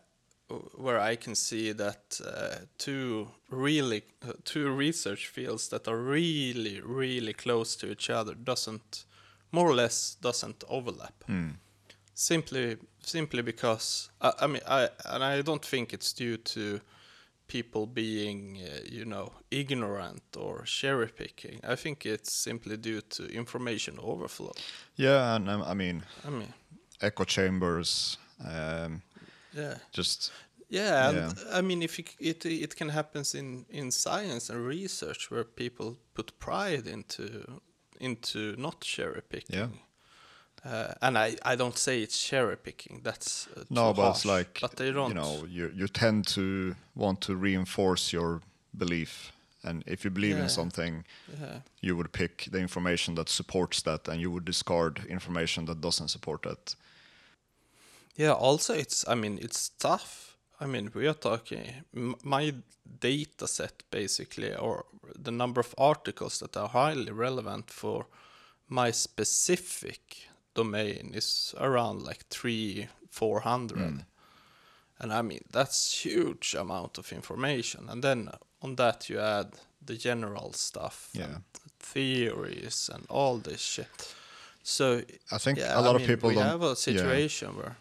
where I can see that uh, two really uh, two research fields that are really really close to each other doesn't more or less doesn't overlap. Simply simply because I, I mean I and I don't think it's due to people being uh, you know ignorant or cherry picking. I think it's simply due to information overflow. yeah, and um, I mean, I mean echo chambers. Um, yeah. just Yeah, and I mean, if it, it it can happen in in science and research where people put pride into into not cherry picking. Yeah. Uh, and I, I don't say it's cherry picking. That's uh, no, but it's like but they don't. you know, you you tend to want to reinforce your belief, and if you believe Yeah. in something, Yeah. you would pick the information that supports that, and you would discard information that doesn't support that. Yeah. Also, it's I mean it's tough. I mean we are talking my data set basically, or the number of articles that are highly relevant for my specific domain is around like three four hundred. And I mean that's huge amount of information. And then on that you add the general stuff, Yeah. theories, and all this shit. So I think yeah, a lot I of mean, people we don't- have a yeah. situation where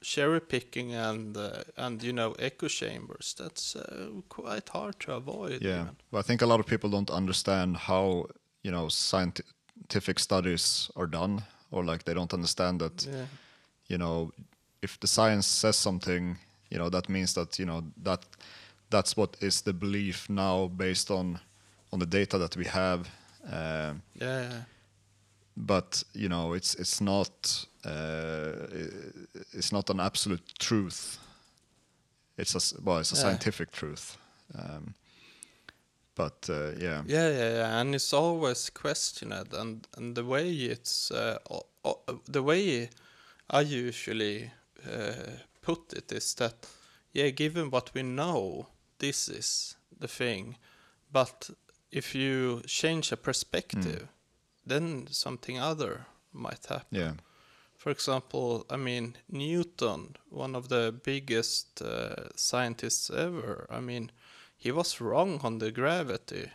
cherry picking and uh, and you know echo chambers that's uh, quite hard to avoid. Yeah, even. but I think a lot of people don't understand how you know scientific studies are done, or like they don't understand that Yeah. you know if the science says something, you know that means that you know that that's what is the belief now based on on the data that we have. Um, Yeah, yeah. but you know it's it's not uh, it's not an absolute truth. It's a well, it's a Yeah. scientific truth. Um, but uh, yeah, Yeah, yeah, yeah, and it's always questioned, and and the way it's uh, o- the way I usually uh, put it is that yeah, given what we know, this is the thing, but if you change a perspective, then something other might happen. yeah, For example, I mean, Newton, one of the biggest uh, scientists ever, I mean, he was wrong on the gravity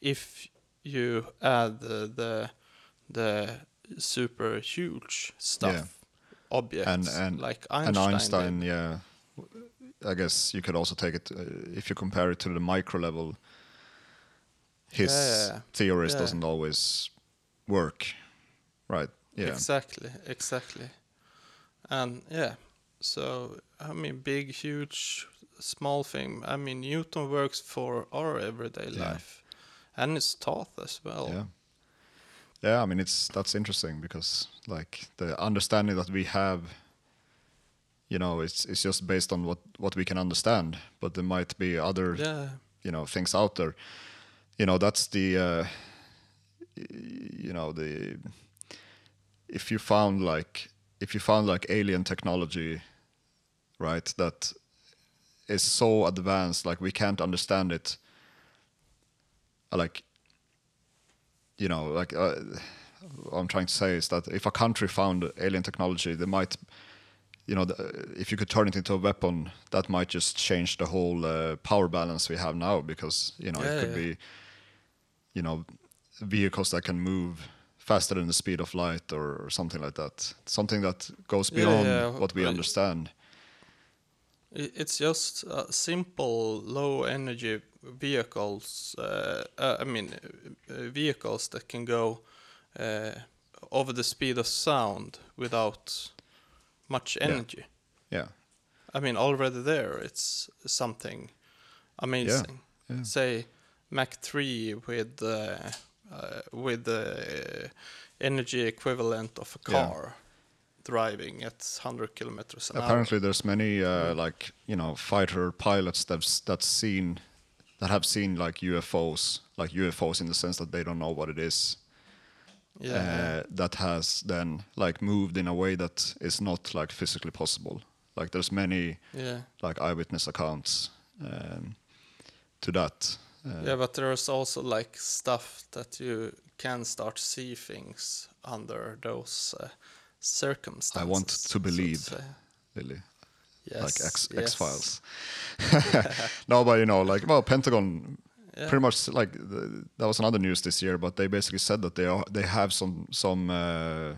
if you add the the, the super huge stuff Yeah. objects and and like and Einstein. Einstein, did. yeah. I guess you could also take it uh, if you compare it to the micro level. His Yeah, theories yeah. doesn't always work, right? Yeah, Exactly, exactly. And yeah, so I mean, big, huge, small thing. I mean, Newton works for our everyday Yeah. life, and it's taught as well. yeah, yeah. I mean, it's that's interesting because like the understanding that we have, you know, it's it's just based on what what we can understand, but there might be other Yeah, you know things out there you know that's the uh, you know the if you found like if you found like alien technology right that is so advanced like we can't understand it. Uh, like you know like uh, what i'm trying to say is that if a country found alien technology they might you know the, if you could turn it into a weapon that might just change the whole uh, power balance we have now because you know Yeah, it could yeah. be you know vehicles that can move faster than the speed of light or, or something like that. Something that goes beyond yeah, what we understand It's just uh, simple low energy vehicles. Uh, uh, I mean, uh, vehicles that can go uh, over the speed of sound without much energy. yeah yeah. I mean, already there, it's something amazing. yeah. Say Mach 3 with uh, uh, with the energy equivalent of a Yeah. car driving at 100 kilometers an hour. apparently there's many uh, like you know fighter pilots that's that's seen that have seen like UFOs like UFOs in the sense that they don't know what it is Yeah, yeah. uh, that has then like moved in a way that is not like physically possible like there's many yeah. like eyewitness accounts um, to that uh, Yeah, but there's also like stuff that you can start see things under those uh, circumstances. I want to believe. Lilli Yes, like X yes. X Files. no, but you know, like well, Pentagon, Yeah. pretty much like the, that was another news this year. But they basically said that they are they have some some uh,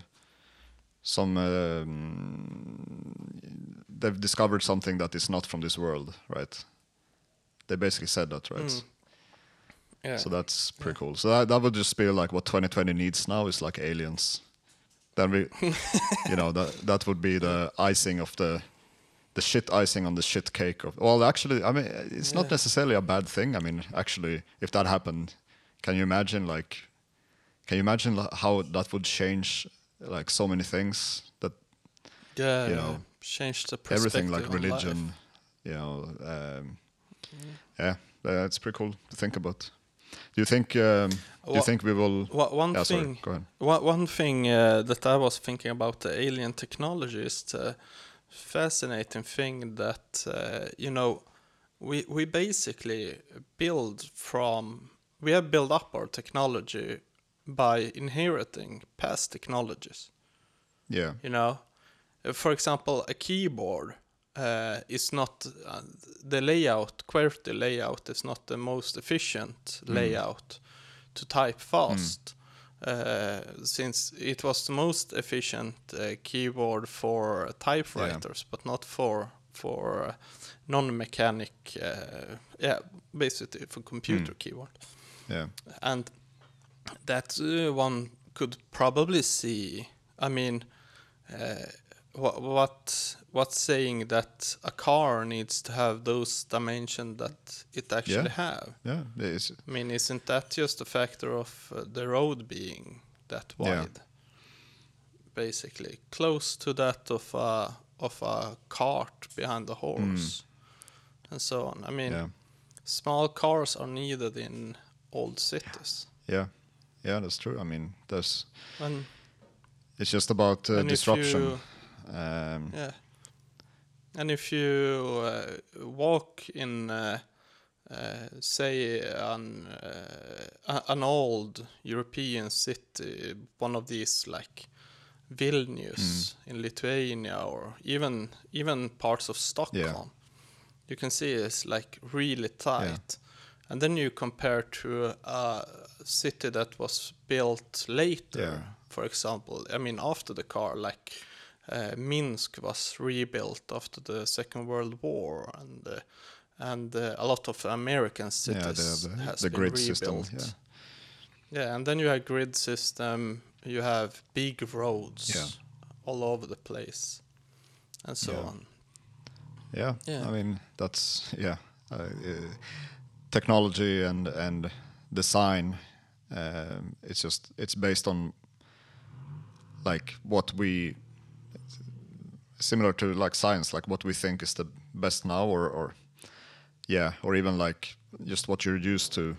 some um, they've discovered something that is not from this world, right? They basically said that, right? Mm. Yeah. So that's pretty cool. So that, that would just be like what 2020 needs now is like aliens. Then we, you know, that that would be the icing of the, the shit icing on the shit cake of. Well, actually, I mean, it's not necessarily a bad thing. I mean, actually, if that happened, can you imagine like, can you imagine how that would change like so many things that yeah, you know, change the everything like perspective on life. religion, you know, um, yeah, uh, it's pretty cool to think about. Do you think? Um, do you think we will? One Yeah, sorry, thing, ahead. One, one thing uh, that I was thinking about the alien technology is the fascinating thing that uh, you know we we basically build from we have built up our technology by inheriting past technologies. Yeah. You know, for example, a keyboard uh, is not uh, the layout, QWERTY layout is not the most efficient layout to type fast. Uh, since it was the most efficient uh, keyboard for typewriters, but not for for uh, non-mechanic, yeah, basically for computer keyboard Yeah. and that one could probably see. I mean, uh, what what what's saying that a car needs to have those dimensions that it actually Yeah. have? Yeah. It's, I mean, isn't that just a factor of uh, the road being that wide? Yeah. Basically, close to that of a of a cart behind the horse, and so on. I mean, Mm. yeah. small cars are needed in old cities. Yeah. Yeah, that's true. I mean, there's And it's just about uh, disruption. you- um, yeah, and if you uh, walk in, uh, uh, say, an uh, an old European city, one of these like Vilnius Hmm. in Lithuania, or even even parts of Stockholm, you can see it's like really tight. And then you compare to a city that was built later, Yeah. for example. I mean, after the car, like uh, Minsk was rebuilt after the Second World War, and uh, and uh, a lot of American yeah, cities the, the, has the been grid rebuilt. system. Yeah. Yeah, and then you have grid system. You have big roads Yeah. all over the place, and so Yeah. on. yeah. Yeah. I mean, that's yeah. Uh, uh, technology and and design. Um, it's just it's based on like what we similar to like science, like what we think is the best now, or or yeah, or even like just what you're used to.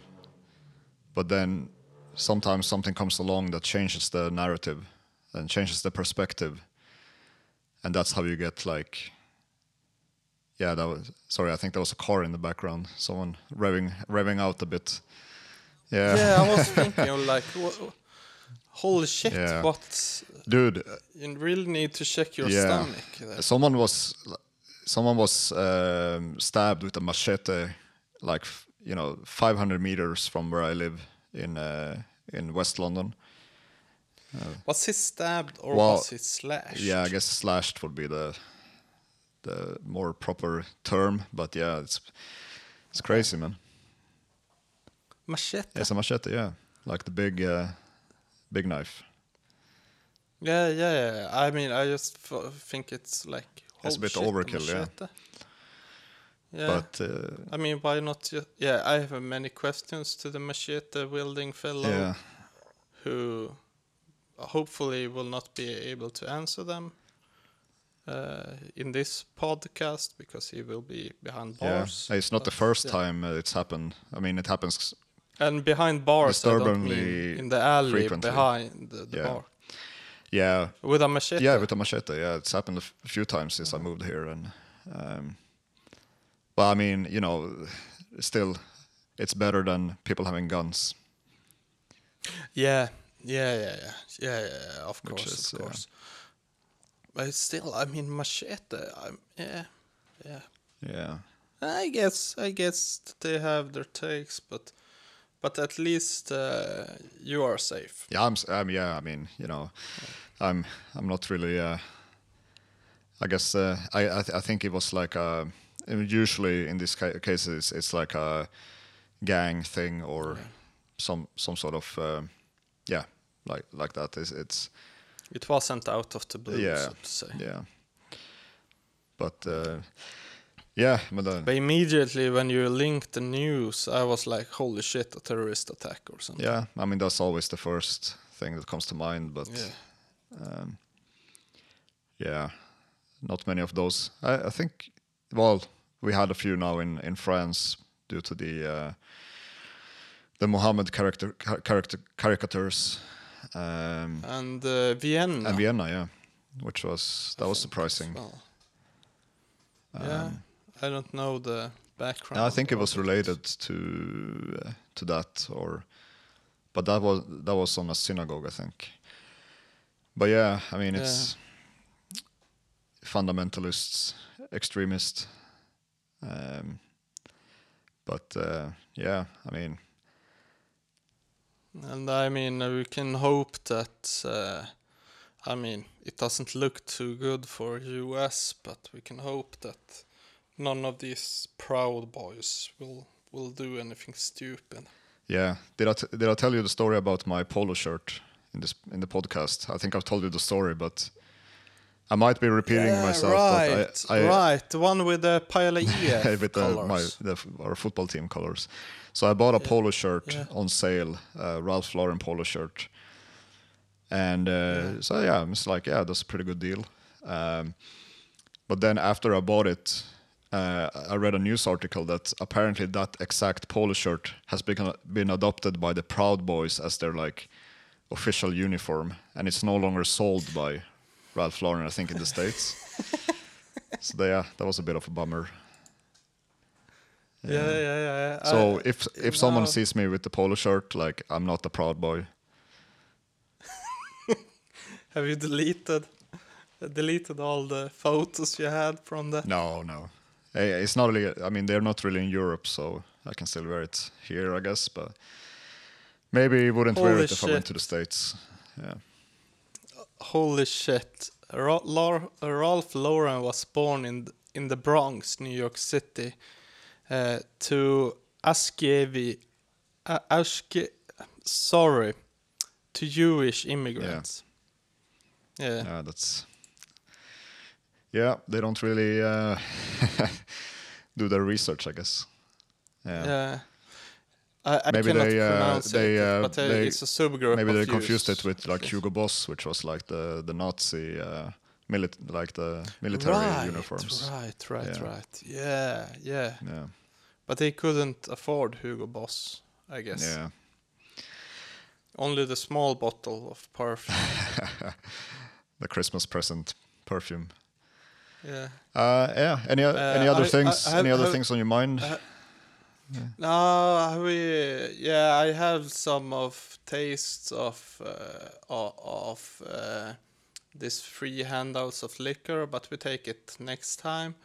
But then sometimes something comes along that changes the narrative and changes the perspective, and that's how you get like. Yeah, that was. Sorry, I think there was a car in the background. Someone revving revving out a bit. Yeah. Yeah, I was thinking like, holy shit, Yeah. what? Dude, You really need to check your Yeah. stomach. there. someone was someone was um, stabbed with a machete like you know 500 meters from where i live in uh, in west london Was he stabbed or Well, was he slashed? yeah i guess slashed would be the the more proper term but yeah it's it's crazy man Machete. it's a machete yeah like the big uh, big knife Yeah, yeah, yeah. I mean, I just f- think it's like. It's a bit overkill, yeah. Yeah. but uh, I mean, why not just. Yeah, I have many questions to the machete wielding fellow yeah who hopefully will not be able to answer them uh, in this podcast because he will be behind yeah bars. it's not the first yeah. time uh, it's happened i mean it happens And behind bars, I don't mean Disturbingly in the alley frequently. behind the, the Yeah. bar. Yeah With a machete. Yeah, with a machete. Yeah, it's happened a f- few times since I moved here, and um, but I mean, you know, still, it's better than people having guns. Yeah, yeah, yeah, yeah, yeah, yeah, yeah, of Which course, is, of yeah. course. But still, I mean, machete. I'm, yeah, yeah. Yeah, I guess, I guess they have their takes, but, but at least uh, you are safe. yeah. I'm. Um, yeah, I mean, you know, I'm. I'm not really. Uh, I guess uh, I. I, th- I think it was like a. Usually in these ca- cases, it's like a gang thing or some some sort of. Uh, yeah, like like that. It's, it's It wasn't out of the blue, Yeah, so to say. yeah. But uh, yeah, but uh, But immediately when you linked the news, I was like, "Holy shit, a terrorist attack or something." yeah, I mean that's always the first thing that comes to mind. But Yeah. um, yeah, not many of those. I, I think. Well, we had a few now in in France due to the uh, the Mohammed character character caricatures. Um, And uh, Vienna. and Vienna, yeah, which was that was surprising. Well, I don't know the background. I think it was related to uh, to that, or but that was that was on a synagogue, I think. But yeah, I mean it's fundamentalists, extremists. Um, but uh, yeah, I mean, And I mean, uh, we can hope that. Uh, I mean, it doesn't look too good for U.S., but we can hope that none of these proud boys will will do anything stupid. yeah. Did I t- did I tell you the story about my polo shirt in this in the podcast? I think I've told you the story, but I might be repeating myself. right, I, I, right. The one with the Pile EF with the, my, the, our football team colors. So I bought a polo shirt yeah. on sale, uh, Ralph Lauren polo shirt, and uh, so yeah, I was like, yeah, that's a pretty good deal. Um, but then after I bought it, uh, I read a news article that apparently that exact polo shirt has been been adopted by the Proud Boys as their like official uniform, and it's no longer sold by Ralph Lauren, I think, in the states. so yeah, that was a bit of a bummer. yeah, yeah, yeah. yeah. So I- if if someone sees me with the polo shirt, like I'm not a proud boy. have you deleted deleted all the photos you had from the? No, no, it's not really. I mean, they're not really in Europe, so I can still wear it here, I guess. But maybe wouldn't wear Holy it if I went to the states. Yeah, Holy shit! Ra- Lar- Ralph Lauren was born in th- in the Bronx, New York City, uh, to Askevi, uh, Ashke, sorry, to Jewish immigrants. Yeah. Yeah. yeah, that's. Yeah, they don't really uh, do their research, I guess. Yeah, Yeah. I, I Maybe they, uh, they, it, uh, but uh, they- it's a subgroup. maybe they confused it with like Hugo Boss, which was like the the Nazi uh, milit like the military right, uniforms. Right, right, Yeah. right. Yeah, yeah. Yeah. But they couldn't afford Hugo Boss, I guess. Yeah. Only the small bottle of perfume. the Christmas present perfume. Yeah. Uh, yeah. Any o- any Uh, other I- things? I have- any other have- things on your mind? No, we yeah, I have some of tastes of uh, of uh, this free handouts of liquor, but we take it next time.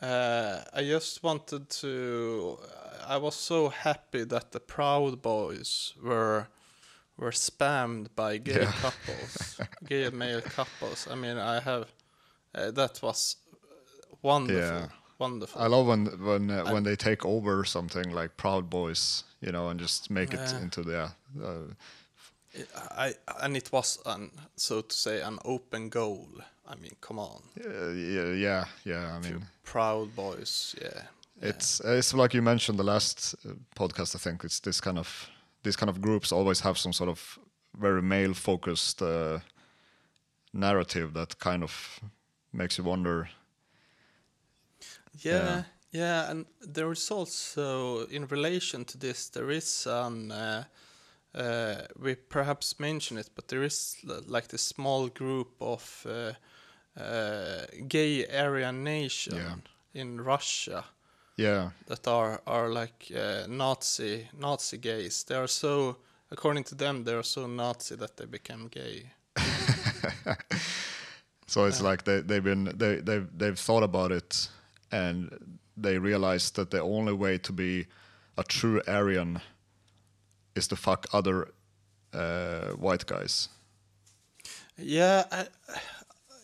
Uh, I just wanted to. I was so happy that the Proud Boys were were spammed by gay Yeah. couples, gay male couples. I mean, I have uh, that was wonderful, Yeah. wonderful. I love when when uh, when they take over something like Proud Boys, you know, and just make it into the. Uh, I and it was an so to say an open goal. I mean, come on, uh, yeah, yeah, yeah. I mean, Proud Boys, yeah. it's it's like you mentioned the last uh, podcast. I think it's this kind of these kind of groups always have some sort of very male focused uh, narrative that kind of makes you wonder. yeah, Yeah. yeah, and there is also in relation to this there is an uh, uh, we perhaps mention it, but there is like this small group of uh, uh, gay Aryan nation Yeah. in Russia. Yeah, that are are like uh, Nazi Nazi gays. They are so, according to them, they are so Nazi that they became gay. So it's like they they've been they they've they've thought about it and they realized that the only way to be a true Aryan is to fuck other uh, white guys. Yeah, I,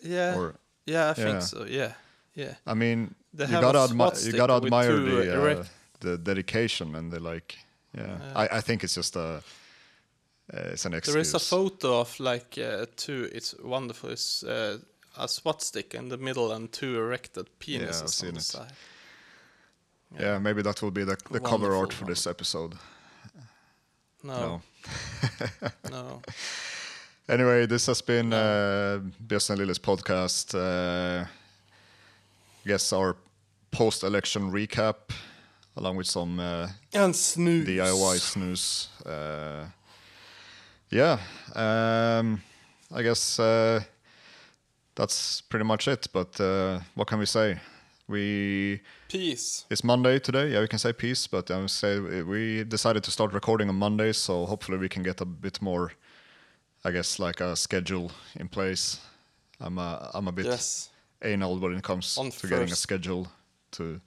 yeah, Or- yeah. I think yeah. so. Yeah, yeah. I mean, They you gotta admire you gotta admire the uh, the dedication and the like. Yeah, I I think it's just a uh, it's an excuse. There is a photo of like uh, two. It's wonderful. It's uh, a swastika in the middle and two erected penises seen on the it. side. Yeah, maybe that will be the the cover art for this episode. No, No. no. Anyway, this has been uh, Björn and Lilli's podcast. Uh, I guess our post-election recap, along with some uh, And snus. DIY snus. Uh, yeah, um, I guess uh, that's pretty much it. But uh, what can we say? We Peace. it's Monday today. Yeah, we can say peace, but I would say we decided to start recording on Monday, so hopefully we can get a bit more, I guess, like a schedule in place. I'm a I'm a bit Yes. anal when it comes On to getting a schedule to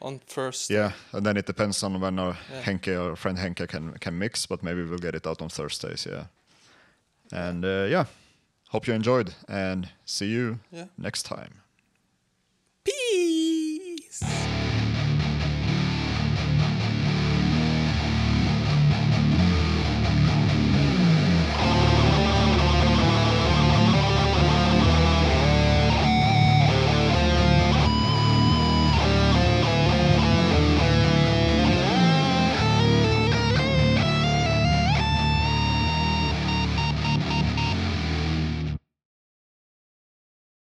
On first. yeah, and then it depends on when our Yeah. Henke, our friend Henke, can can mix. But maybe we'll get it out on Thursdays. Yeah, and uh, yeah, Hope you enjoyed and see you yeah. next time. Peace.